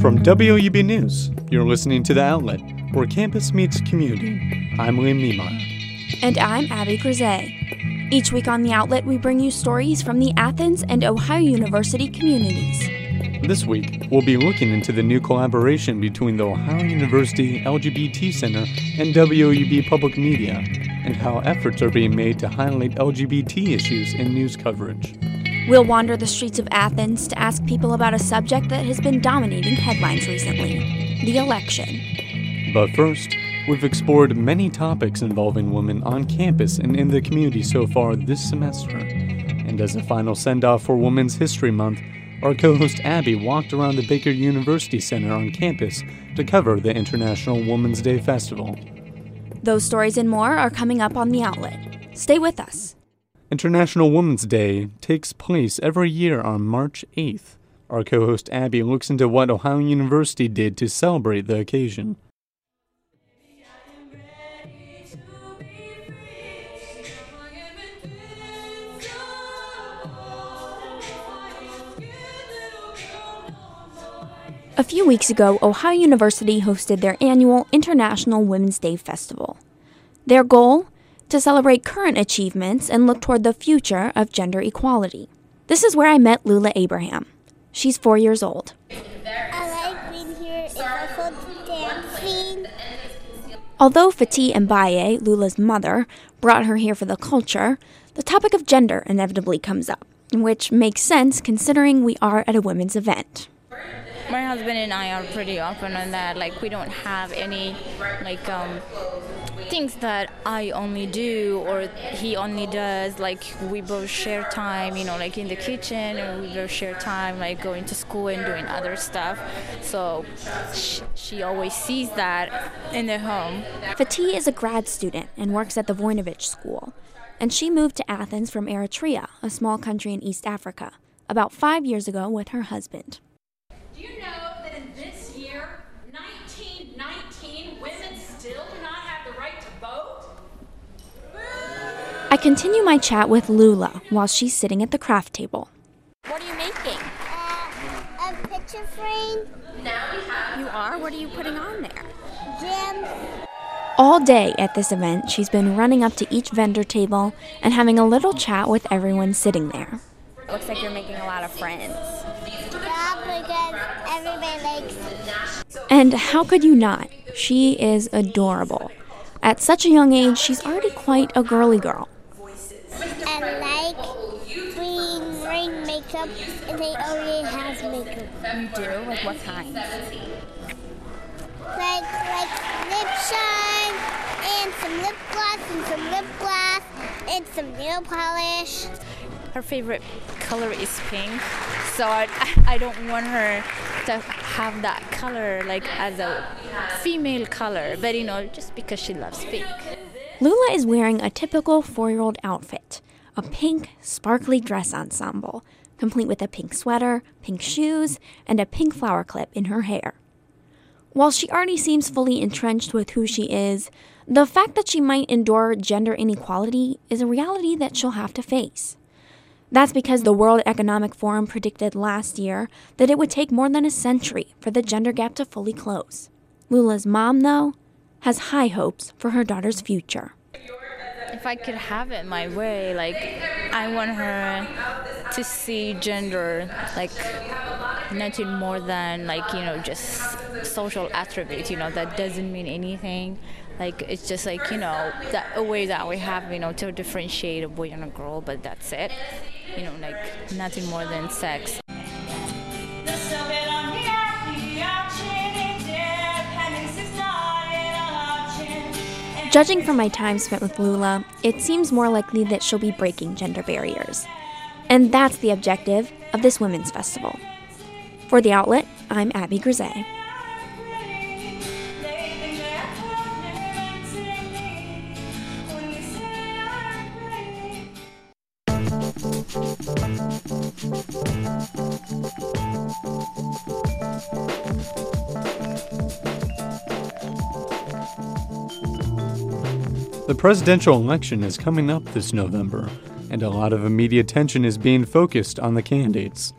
From WOUB News, you're listening to The Outlet, where campus meets community. I'm Liam Niemeyer. And I'm Abby Grisey. Each week on The Outlet, we bring you stories from the Athens and Ohio University communities. This week, we'll be looking into the new collaboration between the Ohio University LGBT Center and WOUB Public Media, and how efforts are being made to highlight LGBT issues in news coverage. We'll wander the streets of Athens to ask people about a subject that has been dominating headlines recently the election. But first, we've explored many topics involving women on campus and in the community so far this semester. And as a final send off for Women's History Month, our co host Abby walked around the Baker University Center on campus to cover the International Women's Day Festival. Those stories and more are coming up on the outlet. Stay with us. International Women's Day takes place every year on March 8th. Our co host Abby looks into what Ohio University did to celebrate the occasion. A few weeks ago, Ohio University hosted their annual International Women's Day Festival. Their goal? To celebrate current achievements and look toward the future of gender equality. This is where I met Lula Abraham. She's four years old. I like being here. Dancing. Although Fatih Mbaye, Lula's mother, brought her here for the culture, the topic of gender inevitably comes up, which makes sense considering we are at a women's event. my husband and I are pretty open on that. Like we don't have any like um, things that I only do or he only does. Like we both share time, you know, like in the kitchen, and we both share time, like going to school and doing other stuff. So she, she always sees that in the home. Fatih is a grad student and works at the Voinovich School, and she moved to Athens from Eritrea, a small country in East Africa, about five years ago with her husband. Do you know that in this year, 1919, women still do not have the right to vote? I continue my chat with Lula while she's sitting at the craft table. What are you making? Uh, a picture frame, Now You are? What are you putting on there? gems. All day at this event, she's been running up to each vendor table and having a little chat with everyone sitting there. Looks like you're making a lot of friends. Yeah, because everybody likes. And how could you not? She is adorable. At such a young age, she's already quite a girly girl. And like green wearing makeup, and they already have makeup. You do? Like what kind? Like like lip shine, and some lip gloss, and some lip gloss, and some nail polish. Her favorite color is pink, so I, I don't want her to have that color like as a female color, but you know, just because she loves pink. Lula is wearing a typical four year old outfit a pink, sparkly dress ensemble, complete with a pink sweater, pink shoes, and a pink flower clip in her hair. While she already seems fully entrenched with who she is, the fact that she might endure gender inequality is a reality that she'll have to face. That's because the World Economic Forum predicted last year that it would take more than a century for the gender gap to fully close. Lula's mom, though, has high hopes for her daughter's future. If I could have it my way, like I want her to see gender like nothing more than like you know just social attribute. You know that doesn't mean anything. Like it's just like you know that a way that we have you know to differentiate a boy and a girl, but that's it. You know like nothing more than sex. Judging from my time spent with Lula, it seems more likely that she'll be breaking gender barriers. And that's the objective of this Women's Festival. For The Outlet, I'm Abby Grisey. Presidential election is coming up this November, and a lot of media attention is being focused on the candidates.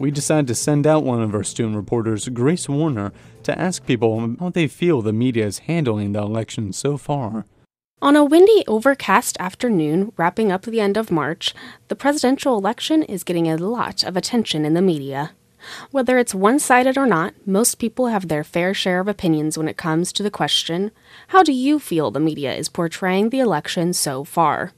we decided to send out one of our student reporters, Grace Warner, to ask people how they feel the media is handling the election so far. On a windy, overcast afternoon, wrapping up the end of March, the presidential election is getting a lot of attention in the media. Whether it's one sided or not, most people have their fair share of opinions when it comes to the question How do you feel the media is portraying the election so far?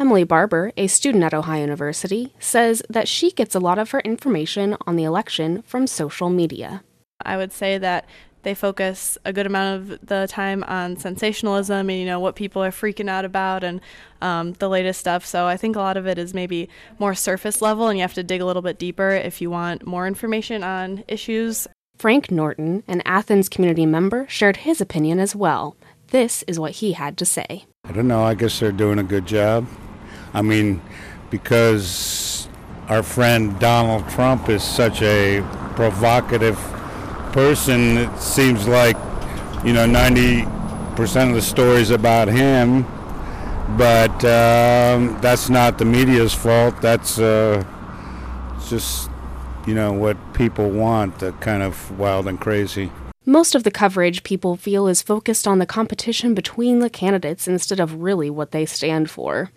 Emily Barber, a student at Ohio University, says that she gets a lot of her information on the election from social media. I would say that they focus a good amount of the time on sensationalism and you know what people are freaking out about and um, the latest stuff. So I think a lot of it is maybe more surface level, and you have to dig a little bit deeper if you want more information on issues. Frank Norton, an Athens community member, shared his opinion as well. This is what he had to say. I don't know. I guess they're doing a good job. I mean, because our friend Donald Trump is such a provocative person, it seems like, you know, 90% of the stories about him. But um, that's not the media's fault. That's uh, just, you know, what people want, the kind of wild and crazy. Most of the coverage people feel is focused on the competition between the candidates instead of really what they stand for.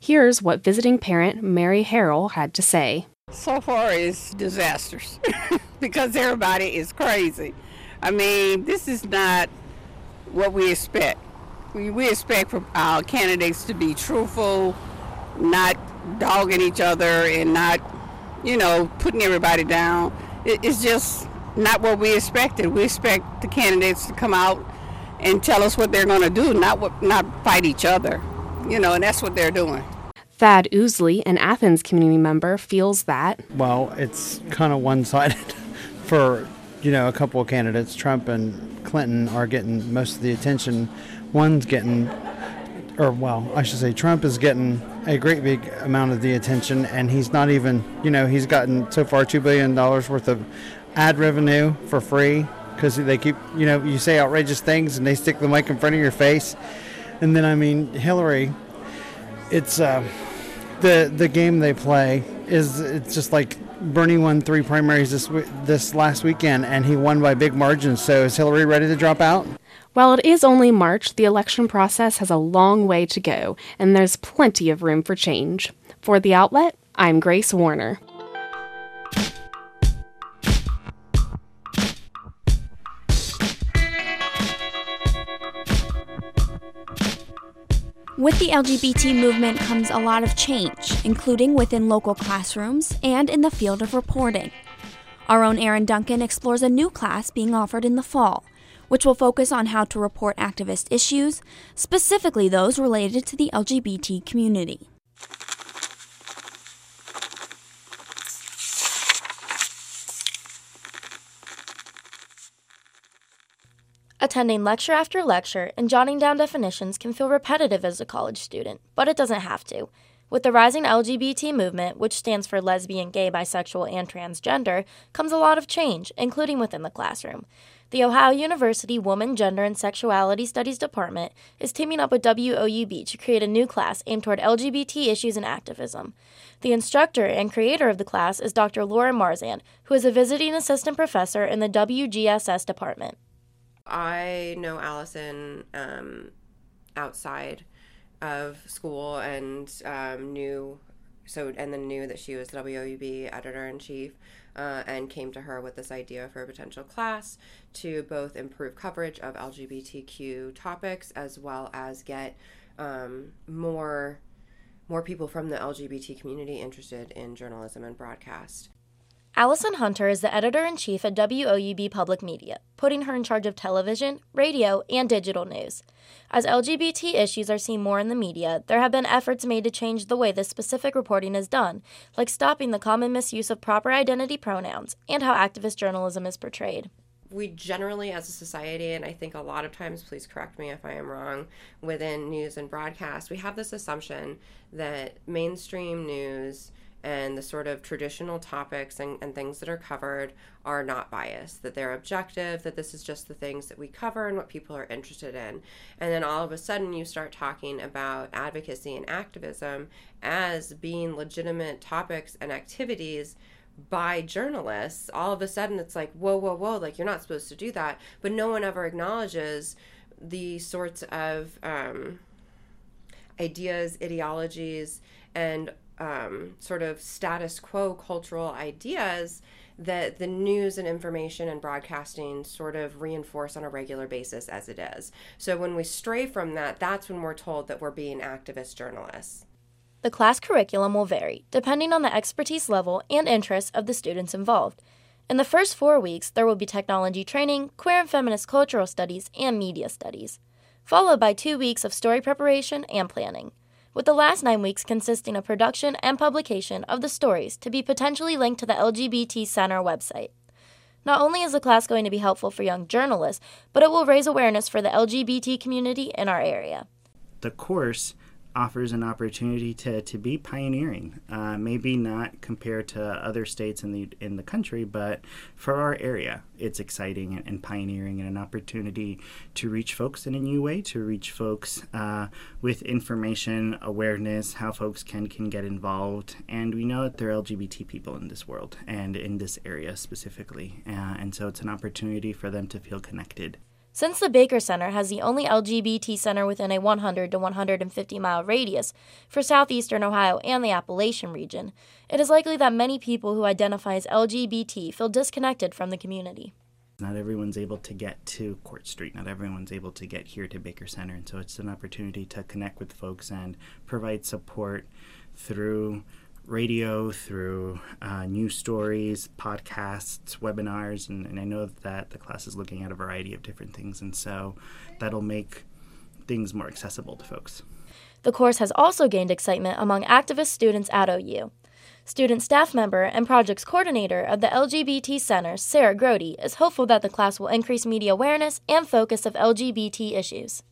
Here's what visiting parent Mary Harrell had to say. So far, it's disasters because everybody is crazy. I mean, this is not what we expect. We, we expect our candidates to be truthful, not dogging each other, and not, you know, putting everybody down. It, it's just not what we expected. We expect the candidates to come out and tell us what they're going to do, not what, not fight each other. You know, and that's what they're doing. Thad Ousley, an Athens community member, feels that. Well, it's kind of one sided for, you know, a couple of candidates. Trump and Clinton are getting most of the attention. One's getting, or well, I should say, Trump is getting a great big amount of the attention, and he's not even, you know, he's gotten so far $2 billion worth of ad revenue for free because they keep, you know, you say outrageous things and they stick the mic in front of your face. And then, I mean, Hillary, it's, uh, the the game they play is it's just like Bernie won three primaries this this last weekend and he won by big margins. So is Hillary ready to drop out? While it is only March, the election process has a long way to go, and there's plenty of room for change. For the outlet, I'm Grace Warner. With the LGBT movement comes a lot of change, including within local classrooms and in the field of reporting. Our own Aaron Duncan explores a new class being offered in the fall, which will focus on how to report activist issues, specifically those related to the LGBT community. Attending lecture after lecture and jotting down definitions can feel repetitive as a college student, but it doesn't have to. With the rising LGBT movement, which stands for lesbian, gay, bisexual, and transgender, comes a lot of change, including within the classroom. The Ohio University Woman, Gender, and Sexuality Studies Department is teaming up with WOUB to create a new class aimed toward LGBT issues and activism. The instructor and creator of the class is Dr. Laura Marzan, who is a visiting assistant professor in the WGSS department. I know Allison um, outside of school and um, knew so and then knew that she was WOUB editor in chief uh, and came to her with this idea for a potential class to both improve coverage of LGBTQ topics as well as get um, more more people from the LGBT community interested in journalism and broadcast. Allison Hunter is the editor in chief at WOUB Public Media, putting her in charge of television, radio, and digital news. As LGBT issues are seen more in the media, there have been efforts made to change the way this specific reporting is done, like stopping the common misuse of proper identity pronouns and how activist journalism is portrayed we generally as a society and i think a lot of times please correct me if i am wrong within news and broadcast we have this assumption that mainstream news and the sort of traditional topics and, and things that are covered are not biased, that they're objective, that this is just the things that we cover and what people are interested in. And then all of a sudden, you start talking about advocacy and activism as being legitimate topics and activities by journalists, all of a sudden it's like, whoa, whoa, whoa, like you're not supposed to do that. But no one ever acknowledges the sorts of um, ideas, ideologies, and um, sort of status quo cultural ideas that the news and information and broadcasting sort of reinforce on a regular basis as it is. So when we stray from that, that's when we're told that we're being activist journalists. The class curriculum will vary depending on the expertise level and interests of the students involved. In the first four weeks, there will be technology training, queer and feminist cultural studies, and media studies, followed by two weeks of story preparation and planning, with the last nine weeks consisting of production and publication of the stories to be potentially linked to the LGBT Center website. Not only is the class going to be helpful for young journalists, but it will raise awareness for the LGBT community in our area. The course offers an opportunity to, to be pioneering. Uh, maybe not compared to other states in the in the country, but for our area, it's exciting and, and pioneering and an opportunity to reach folks in a new way, to reach folks uh, with information, awareness, how folks can can get involved. And we know that there are LGBT people in this world and in this area specifically, uh, and so it's an opportunity for them to feel connected. Since the Baker Center has the only LGBT center within a 100 to 150 mile radius for southeastern Ohio and the Appalachian region, it is likely that many people who identify as LGBT feel disconnected from the community. Not everyone's able to get to Court Street. Not everyone's able to get here to Baker Center. And so it's an opportunity to connect with folks and provide support through radio, through uh, news stories, podcasts, webinars, and, and I know that the class is looking at a variety of different things, and so that'll make things more accessible to folks. The course has also gained excitement among activist students at OU. Student staff member and projects coordinator of the LGBT Center, Sarah Grody, is hopeful that the class will increase media awareness and focus of LGBT issues.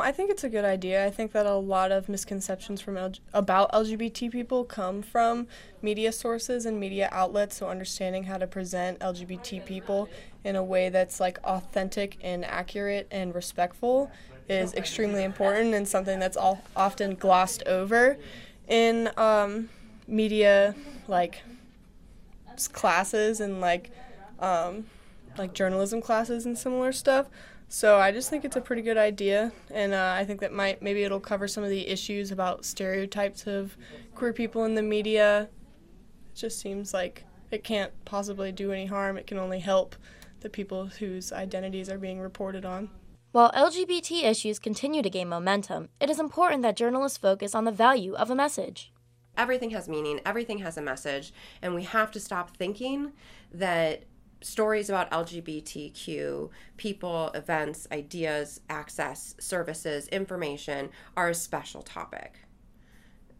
I think it's a good idea. I think that a lot of misconceptions from L- about LGBT people come from media sources and media outlets. So understanding how to present LGBT people in a way that's like authentic and accurate and respectful is extremely important and something that's all often glossed over in um, media like classes and like um, like journalism classes and similar stuff. So I just think it's a pretty good idea, and uh, I think that might maybe it'll cover some of the issues about stereotypes of queer people in the media. It just seems like it can't possibly do any harm. It can only help the people whose identities are being reported on. While LGBT issues continue to gain momentum, it is important that journalists focus on the value of a message. Everything has meaning, everything has a message, and we have to stop thinking that stories about LGBTQ people, events, ideas, access, services, information are a special topic.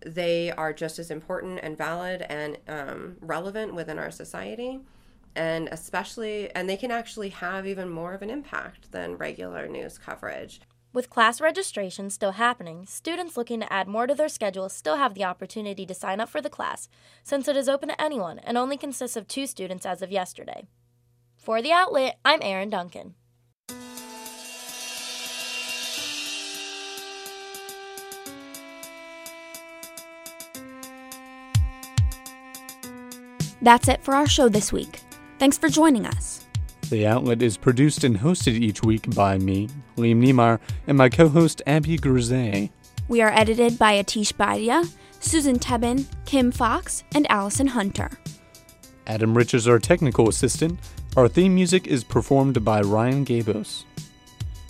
They are just as important and valid and um, relevant within our society. And especially, and they can actually have even more of an impact than regular news coverage. With class registration still happening, students looking to add more to their schedule still have the opportunity to sign up for the class, since it is open to anyone and only consists of two students as of yesterday. For the outlet, I'm Aaron Duncan. That's it for our show this week. Thanks for joining us. The Outlet is produced and hosted each week by me, Liam Niemeyer, and my co host Abby Grisey. We are edited by Atish Badia, Susan Tebben, Kim Fox, and Allison Hunter. Adam Rich is our technical assistant. Our theme music is performed by Ryan Gabos.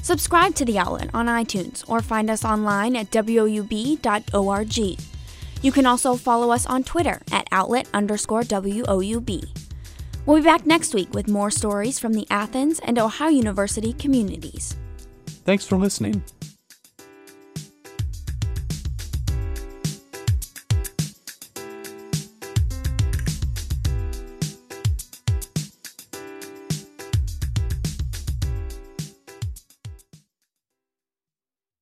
Subscribe to The Outlet on iTunes or find us online at woub.org. You can also follow us on Twitter at outlet underscore WOUB. We'll be back next week with more stories from the Athens and Ohio University communities. Thanks for listening.